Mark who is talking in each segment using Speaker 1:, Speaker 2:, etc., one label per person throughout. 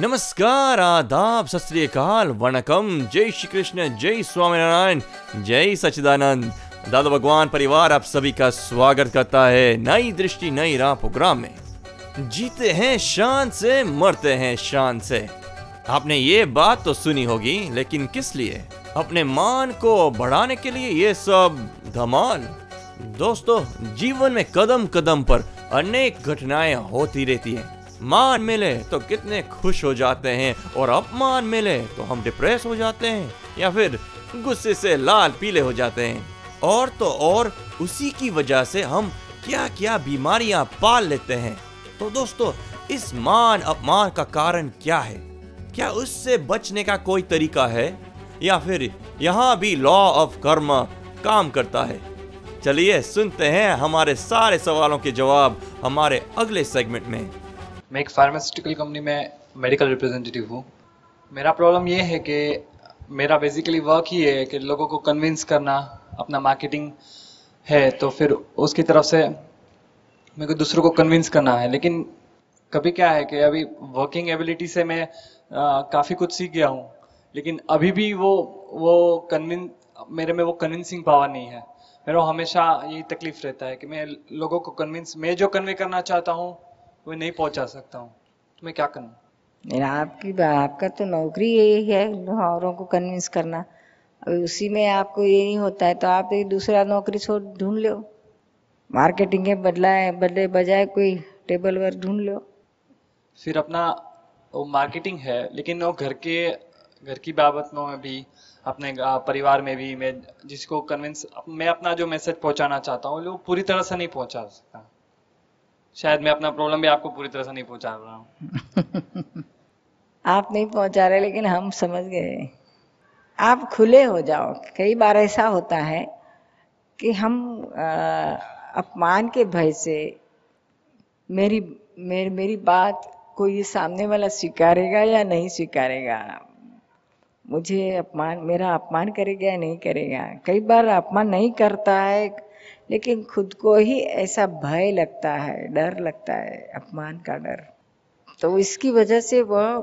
Speaker 1: नमस्कार, आदाब, सत वणकम। जय श्री कृष्ण, जय स्वामीनारायण, जय सचिदानंद दादा भगवान परिवार, आप सभी का स्वागत करता है नई दृष्टि, नई राह प्रोग्राम में। जीते हैं, शान से, मरते हैं, शान से। आपने ये बात तो सुनी होगी, लेकिन किस लिए? अपने मान को बढ़ाने के लिए ये सब धमाल। दोस्तों, जीवन में कदम कदम पर अनेक घटनाएँ होती रहती हैं। मान मिले तो कितने खुश हो जाते हैं और अपमान मिले तो हम डिप्रेस हो जाते हैं या फिर गुस्से से लाल पीले हो जाते हैं। और तो और उसी की वजह से हम क्या क्या बीमारियाँ पाल लेते हैं। तो दोस्तों, इस मान अपमान का कारण क्या है? क्या उससे बचने का कोई तरीका है? या फिर यहाँ भी लॉ ऑफ़ कर्म काम करता है? चलिए सुनते हैं हमारे सारे सवालों के जवाब हमारे अगले सेगमेंट में।
Speaker 2: मैं एक फार्मास्यूटिकल कंपनी में मेडिकल रिप्रेजेंटेटिव हूँ। मेरा प्रॉब्लम ये है कि मेरा बेसिकली वर्क ही है कि लोगों को कन्विंस करना अपना मार्केटिंग है तो फिर उसकी तरफ़ से मेरे को दूसरों को कन्विंस करना है। लेकिन कभी क्या है कि अभी वर्किंग एबिलिटी से मैं काफ़ी कुछ सीख गया हूँ, लेकिन अभी भी वो वो कन्विन मेरे में वो कन्विंसिंग पावर नहीं है। मेरा हमेशा यही तकलीफ़ रहता है कि मैं लोगों को कन्विंस मैं जो कन्वे करना चाहता हूँ वो नहीं पहुँचा सकता हूँ। तो मैं क्या करूँ
Speaker 3: मेरा आपकी आपका तो नौकरी यही है औरों को कन्विंस करना। अभी उसी में आपको ये नहीं होता है तो आप एक दूसरा नौकरी छोड़ ढूंढ लो। मार्केटिंग के बदला है बदले बजाय कोई टेबल वर्क ढूंढ लो।
Speaker 2: फिर अपना वो मार्केटिंग है लेकिन वो घर के घर की बाबतों में भी अपने परिवार में भी मैं जिसको कन्विंस मैं अपना जो मैसेज पहुंचाना चाहता हूँ वो पूरी तरह से नहीं पहुँचा सकता। शायद मैं अपना प्रॉब्लम भी आपको पूरी तरह से नहीं पहुँचा रहा हूँ।
Speaker 3: आप नहीं पहुँचा रहे लेकिन हम समझ गए। आप खुले हो जाओ। कई बार ऐसा होता है कि हम आ, अपमान के भय से मेरी मेरी मेरी बात कोई सामने वाला स्वीकारेगा या नहीं स्वीकारेगा? मुझे अपमान मेरा अपमान करेगा या नहीं करेगा? कई बार अपमान नहीं करता है लेकिन खुद को ही ऐसा भय लगता है, डर लगता है, अपमान का डर। तो इसकी वजह से वह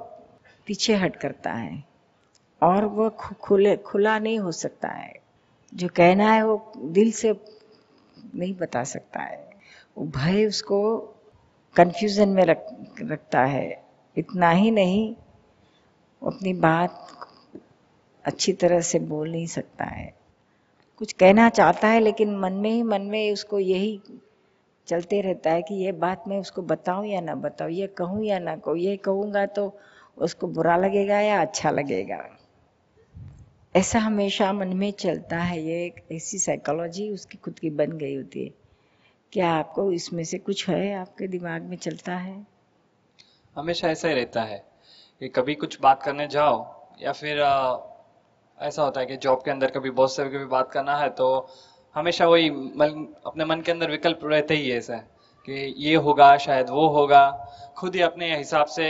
Speaker 3: पीछे हट करता है और वह खुले, खुला नहीं हो सकता है। जो कहना है वो दिल से नहीं बता सकता है। वो भय उसको कंफ्यूजन में रख, रखता है। इतना ही नहीं अपनी बात अच्छी तरह से बोल नहीं सकता है। कुछ कहना चाहता है, लेकिन मन में ही, मन में उसको यही चलते रहता है कि ये बात मैं उसको बताऊँ या ना बताऊँ, ये कहूँ या ना कहूँ, ये कहूँगा तो उसको बुरा लगेगा या अच्छा लगेगा। ऐसा हमेशा मन में चलता है, ये एक ऐसी साइकोलॉजी उसकी खुद की बन गई होती है। क्या आपको इसमें से कुछ है आपके दिमाग में चलता है?
Speaker 2: हमेशा ऐसा ही रहता है कि कभी कुछ बात करने जाओ या फिर ऐसा होता है कि जॉब के अंदर कभी बॉस से कभी बात करना है तो हमेशा वही मन, अपने मन के अंदर विकल्प रहते ही है ऐसा कि ये होगा शायद वो होगा। खुद ही अपने हिसाब से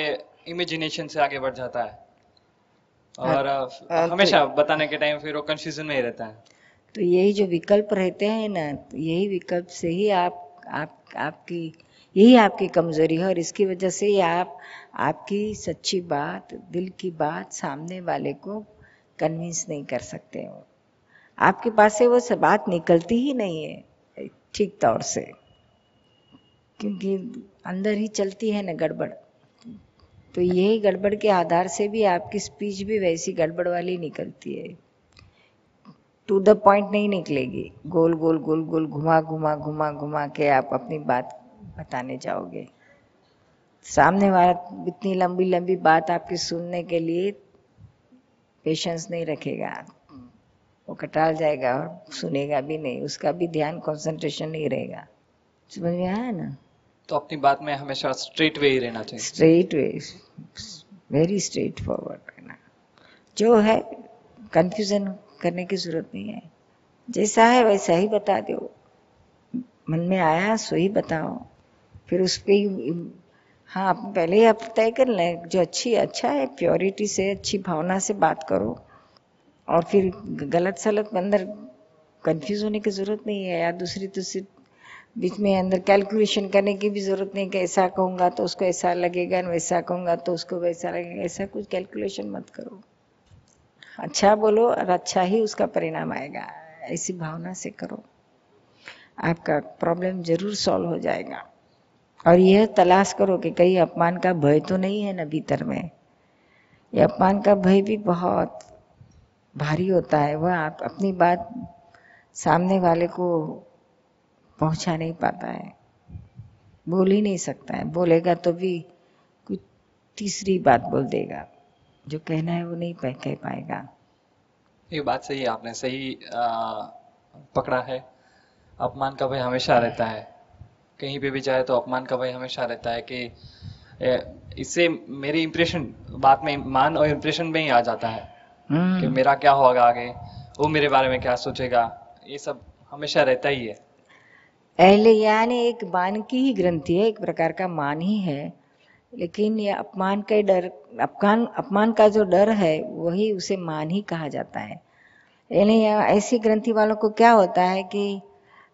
Speaker 2: इमेजिनेशन से आगे बढ़ जाता है। और आ,
Speaker 3: आ,
Speaker 2: हमेशा बताने के टाइम फिर वो कंफ्यूजन में ही रहता है।
Speaker 3: तो यही जो विकल्प रहते हैं ना तो यही विकल्प से ही आप आप आपकी यही आपकी कमज़ोरी है और इसकी वजह से ही आप आपकी सच्ची बात दिल की बात सामने वाले को कन्विंस नहीं कर सकते हो। आपके पास से वो सब बात निकलती ही नहीं है, ठीक तौर से। क्योंकि अंदर ही चलती है ना गड़बड़। तो यही गड़बड़ के आधार से भी आपकी स्पीच भी वैसी गड़बड़ वाली निकलती है। टू द पॉइंट नहीं निकलेगी। गोल गोल गोल गोल घुमा घुमा घुमा घुमा के आप अपनी बात बताने जाओगे। सामने वाला इतनी लंबी लंबी बात आपकी सुनने के लिए पेशेंस नहीं रखेगा। वो कटाल जाएगा और सुनेगा भी नहीं उसका भी ध्यान कंसंट्रेशन नहीं रहेगा। समझ में आया ना?
Speaker 2: तो अपनी बात में हमेशा स्ट्रेट वे ही रहना चाहिए।
Speaker 3: Straight way very straightforward रहना। जो है कंफ्यूजन करने की ज़रूरत नहीं है। जैसा है वैसा ही बता दो। मन में आया सो ही बताओ। फिर उस पर हाँ आप पहले ही आप तय कर लें, जो अच्छी अच्छा है प्योरिटी से, अच्छी भावना से बात करो। और फिर गलत सलत अंदर कंफ्यूज होने की ज़रूरत नहीं है, या दूसरी दूसरी बीच में अंदर कैलकुलेशन करने की भी ज़रूरत नहीं कि ऐसा कहूँगा तो उसको ऐसा लगेगा, वैसा कहूँगा तो उसको वैसा लगेगा। ऐसा कुछ कैलकुलेशन मत करो। अच्छा बोलो और अच्छा ही उसका परिणाम आएगा। ऐसी भावना से करो। आपका प्रॉब्लम ज़रूर सॉल्व हो जाएगा। और यह तलाश करो कि कहीं अपमान का भय तो नहीं है ना भीतर में। ये अपमान का भय भी बहुत भारी होता है। वह आप अपनी बात सामने वाले को पहुँचा नहीं पाता है। बोल ही नहीं सकता है। बोलेगा तो भी कुछ तीसरी बात बोल देगा। जो कहना है वो नहीं कह पाएगा।
Speaker 2: ये बात सही आपने सही आ, पकड़ा है। अपमान का भय हमेशा रहता है। कहीं पे भी जाए तो अपमान का भय हमेशा रहता है कि इससे मेरी इंप्रेशन बात में मान और इंप्रेशन में ही आ जाता है
Speaker 3: हम्म।
Speaker 2: कि मेरा क्या होगा आगे वो मेरे बारे में क्या सोचेगा ये सब हमेशा रहता ही है
Speaker 3: अहले यानी एक मान की ही ग्रंथि है एक प्रकार का मान ही है लेकिन ये अपमान का डर अपमान अपमान का जो डर है वही उसे मान ही कहा जाता है यानी ऐसी ग्रंथि वालों को क्या होता है कि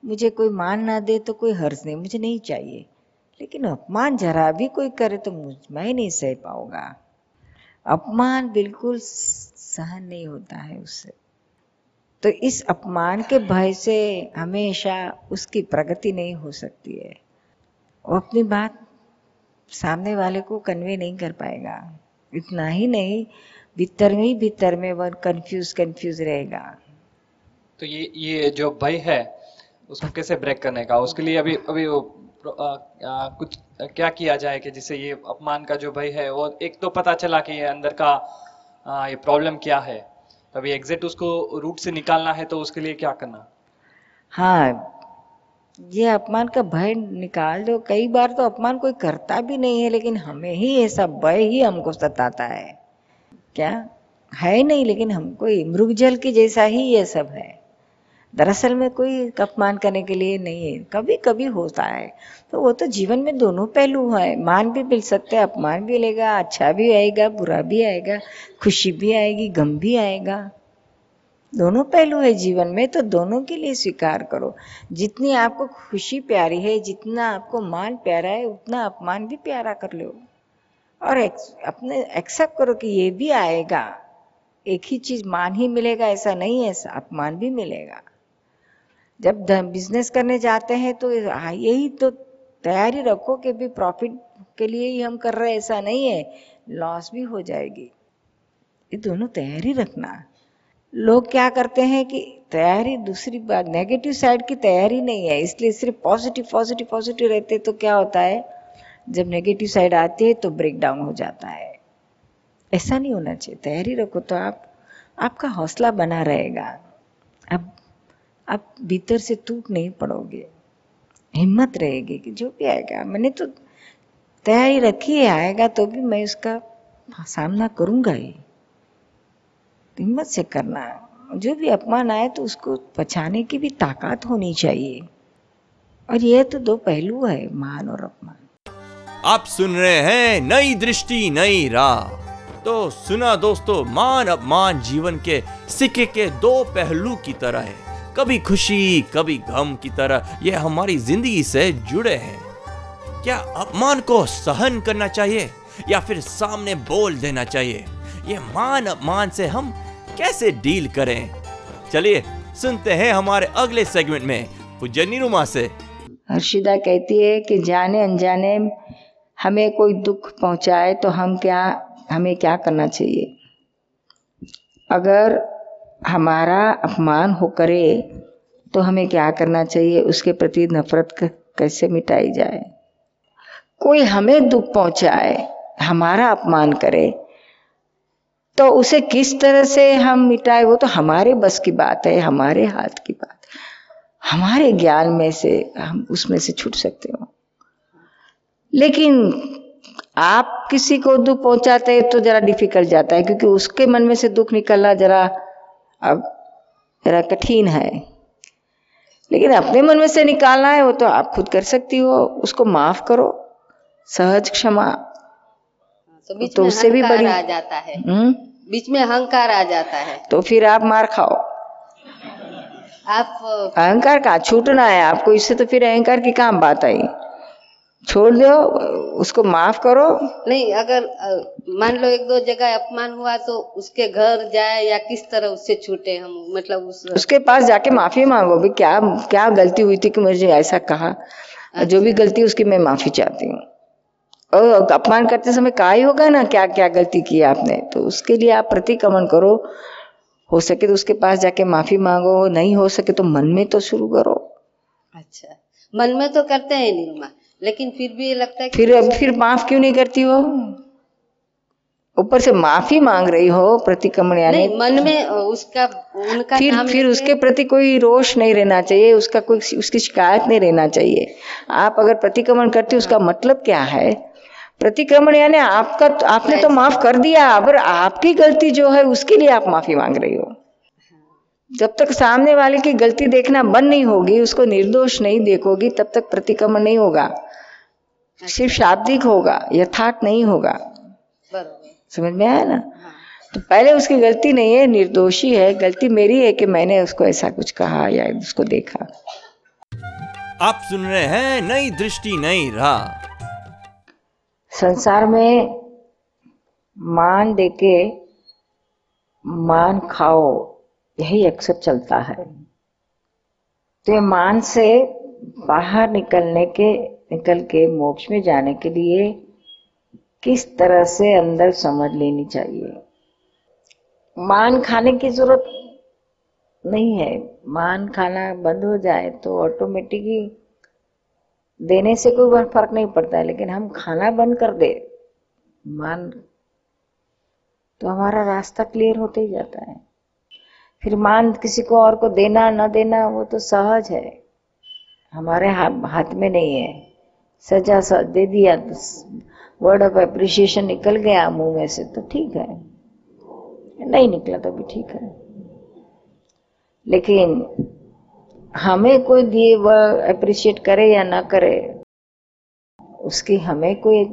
Speaker 3: मुझे कोई मान ना दे तो कोई हर्ज नहीं, मुझे नहीं चाहिए। लेकिन अपमान जरा भी कोई करे तो मुझ, मैं नहीं सह पाऊँगा। अपमान बिल्कुल सहन नहीं होता है उससे। तो इस अपमान के भय से हमेशा उसकी प्रगति नहीं हो सकती है। वो अपनी बात सामने वाले को कन्वे नहीं कर पाएगा। इतना ही नहीं, भीतर में ही भीतर में वह कंफ्यूज कंफ्यूज रहेगा।
Speaker 2: तो ये ये जो भय है उसको कैसे ब्रेक करने का? उसके लिए अभी अभी वो कुछ क्या किया जाए कि जिससे ये अपमान का जो भय है, वो एक तो पता चला कि ये अंदर का ये प्रॉब्लम क्या है। अभी एग्जिट उसको रूट से निकालना है तो उसके लिए क्या करना?
Speaker 3: हाँ ये अपमान का भय निकाल दो। कई बार तो अपमान कोई करता भी नहीं है, लेकिन हमें ही ऐसा भय ही हमको सताता है। क्या? है नहीं, लेकिन हमको मृगजल के जैसा ही ये सब है। दरअसल में कोई अपमान करने के लिए नहीं है। कभी कभी होता है। तो वो तो जीवन में दोनों पहलू है। मान भी मिल सकते हैं अपमान भी लेगा अच्छा भी आएगा बुरा भी आएगा खुशी भी आएगी गम भी आएगा। दोनों पहलू है जीवन में तो दोनों के लिए स्वीकार करो। जितनी आपको खुशी प्यारी है जितना आपको मान प्यारा है उतना अपमान भी प्यारा कर लो। और एक, अपने एक्सेप्ट करो कि ये भी आएगा। एक ही चीज़ मान ही मिलेगा ऐसा नहीं है अपमान भी मिलेगा। जब बिज़नेस करने जाते हैं तो यही तो तैयारी रखो कि भी प्रॉफिट के लिए ही हम कर रहे हैं, ऐसा नहीं है। लॉस भी हो जाएगी। ये दोनों तैयारी रखना। लोग क्या करते हैं कि तैयारी दूसरी बात नेगेटिव साइड की तैयारी नहीं है, इसलिए सिर्फ़ पॉजिटिव पॉजिटिव पॉजिटिव रहते तो क्या होता है? जब नेगेटिव साइड आती है तो ब्रेक डाउन हो जाता है। ऐसा नहीं होना चाहिए। तैयारी रखो तो आप, आपका हौसला बना रहेगा। अब आप भीतर से टूट नहीं पड़ोगे। हिम्मत रहेगी कि जो भी आएगा। मैंने तो तैयारी रखी है, आएगा तो भी मैं उसका सामना करूँगा ही। हिम्मत से करना। जो भी अपमान आए तो उसको बचाने की भी ताकत होनी चाहिए। और यह तो दो पहलू है, मान और अपमान।
Speaker 1: आप सुन रहे हैं नई दृष्टि, नई राह। तो सुना दोस्तों, मान, अपमान जीवन के सिक्के के दो पहलू की तरह है। कभी खुशी, कभी गम की तरह ये हमारी ज़िंदगी से जुड़े हैं। क्या अपमान को सहन करना चाहिए या फिर सामने बोल देना चाहिए? ये मान अपमान से हम कैसे डील करें? चलिए, सुनते हैं हमारे अगले सेगमेंट में पूज्य निरुमा से।
Speaker 3: हर्षिदा कहती है कि जाने अनजाने हमें कोई दुख पहुँचाए तो हम क्या, हमें क्या करना चाहिए? अगर हमारा अपमान हो करे तो हमें क्या करना चाहिए? उसके प्रति नफरत कैसे मिटाई जाए? कोई हमें दुख पहुँचाए, हमारा अपमान करे तो उसे किस तरह से हम मिटाए? वो तो हमारे बस की बात है, हमारे हाथ की बात। हमारे ज्ञान में से हम उसमें से छूट सकते हो। लेकिन आप किसी को दुख पहुंचाते हैं तो जरा डिफ़िकल्ट जाता है, क्योंकि उसके मन में से दुख निकलना जरा अब जरा कठिन है। लेकिन अपने मन में से निकालना है वो तो आप खुद कर सकती हो। उसको माफ़ करो। सहज क्षमा।
Speaker 4: तो बीच
Speaker 3: तो
Speaker 4: में
Speaker 3: उससे भी बड़ी-
Speaker 4: आ जाता है।
Speaker 3: हम्म?
Speaker 4: बीच में अहंकार आ जाता है।
Speaker 3: तो फिर आप मार खाओ।
Speaker 4: आप
Speaker 3: अहंकार का छूटना है। आपको इससे तो फिर अहंकार की काम बात आई? छोड़ दो उसको माफ़ करो।
Speaker 4: नहीं अगर मान लो एक दो जगह अपमान हुआ तो उसके घर जाए या किस तरह उससे छूटे हम मतलब उस
Speaker 3: उसके पास जाके माफ़ी मांगो। भी क्या क्या गलती हुई थी कि मुझे ऐसा कहा? जो भी गलती उसकी मैं माफ़ी चाहती हूँ। और अपमान करते समय कहा ही होगा ना क्या क्या गलती की आपने? तो उसके लिए आप प्रतिक्रमण करो। हो सके तो उसके पास जाके माफ़ी मांगो। नहीं हो सके तो मन में तो शुरू करो।
Speaker 4: अच्छा। मन में तो करते हैं निर्मा लेकिन फिर भी ये लगता है
Speaker 3: फिर अब फिर माफ़ क्यों नहीं करती हो ऊपर से माफ़ी मांग रही हो प्रतिक्रमण यानी
Speaker 4: मन में उसका उनका
Speaker 3: फिर
Speaker 4: नाम
Speaker 3: फिर उसके प्रति कोई रोष नहीं रहना चाहिए उसका कोई उसकी शिकायत नहीं रहना चाहिए। आप अगर प्रतिक्रमण करते हो उसका मतलब क्या है? प्रतिक्रमण यानी आपका आपने तो माफ़ कर दिया अगर आपकी गलती जो है उसके लिए आप माफ़ी मांग रही हो। जब तक सामने वाले की गलती देखना बंद नहीं होगी उसको निर्दोष नहीं देखोगी तब तक प्रतिक्रमण नहीं होगा। सिर्फ़ शाब्दिक होगा यथार्थ नहीं होगा। समझ में आया ना? तो पहले उसकी गलती नहीं है निर्दोषी है। गलती मेरी है कि मैंने उसको ऐसा कुछ कहा या उसको देखा।
Speaker 1: आप सुन रहे हैं नई दृष्टि नई राह।
Speaker 3: संसार में मान देके मान खाओ यही अक्सर चलता है। तो ये मान से बाहर निकलने के निकल के मोक्ष में जाने के लिए किस तरह से अंदर समझ लेनी चाहिए? मान खाने की ज़रूरत नहीं है। मान खाना बंद हो जाए तो ऑटोमेटिक ही देने से कोई फ़र्क नहीं पड़ता है। लेकिन हम खाना बंद कर दे, मान तो हमारा रास्ता क्लियर होते ही जाता है। फिर मान किसी को और को देना, न देना, वो तो सहज है। हमारे हाथ में नहीं है। सजा सा दे दिया वर्ड ऑफ़ अप्रिसिएशन निकल गया मुँह में से तो ठीक है। नहीं निकला तो भी ठीक है। लेकिन हमें कोई दिए वह अप्रिशिएट करे या ना करे, उसकी हमें कोई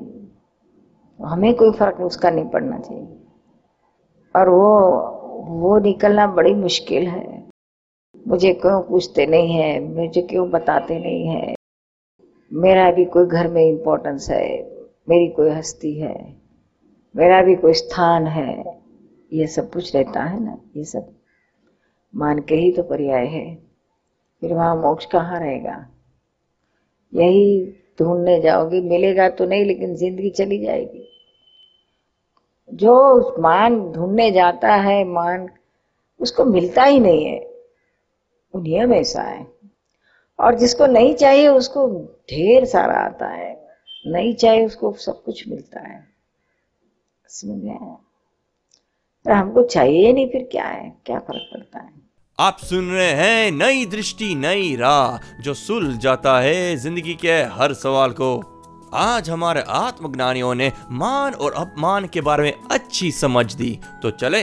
Speaker 3: हमें कोई फ़र्क उसका नहीं पड़ना चाहिए। और वो वो निकलना बड़ी मुश्किल है। मुझे क्यों पूछते नहीं है, मुझे क्यों बताते नहीं है? मेरा भी कोई घर में इम्पोर्टेंस है, मेरी कोई हस्ती है, मेरा भी कोई स्थान है, ये सब कुछ रहता है ना, ये सब मान के ही तो पर्याय है। फिर वहाँ मोक्ष कहाँ रहेगा? यही ढूँढने जाओगे, मिलेगा तो नहीं, लेकिन ज़िंदगी चली जाएगी। जो मान ढूँढने जाता है, मान, उसको मिलता ही नहीं है नियम ऐसा है। और जिसको नहीं चाहिए उसको ढेर सारा आता है। नहीं चाहिए उसको सब कुछ मिलता है। समझ पर हमको चाहिए नहीं, फिर क्या है? क्या फ़र्क पड़ता है?
Speaker 1: आप सुन रहे हैं नई दृष्टि, नई राह, जो सुल जाता है ज़िंदगी के हर सवाल को। आज हमारे आत्मज्ञानियों ने मान और अपमान के बारे में अच्छी समझ दी। तो चले,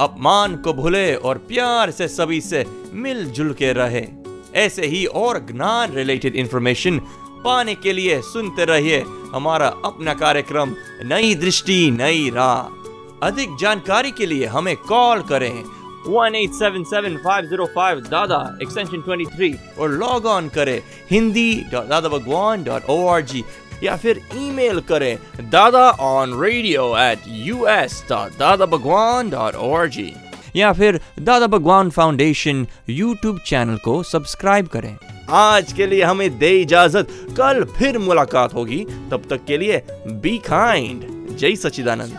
Speaker 1: अपमान को भूले और प्यार से सभी से मिलजुल के रहे। ऐसे ही और ज्ञान रिलेटेड इंफॉर्मेशन पाने के लिए सुनते रहिए हमारा अपना कार्यक्रम नई दृष्टि, नई राह। अधिक जानकारी के लिए हमें कॉल करें। 1877505 दादा एक्सटेंशन 23 और लॉग ऑन करें। हिंदी दादा Bhagwan dot O R G या फिर ईमेल करें, Dada on radio at U S dot Dada Bhagwan dot O R G या फिर Dada Bhagwan foundation YouTube channel को सब्सक्राइब करें। आज के लिए हमें दे इजाज़त। कल फिर मुलाकात होगी। तब तक के लिए बी काइंड जय सचिदानंद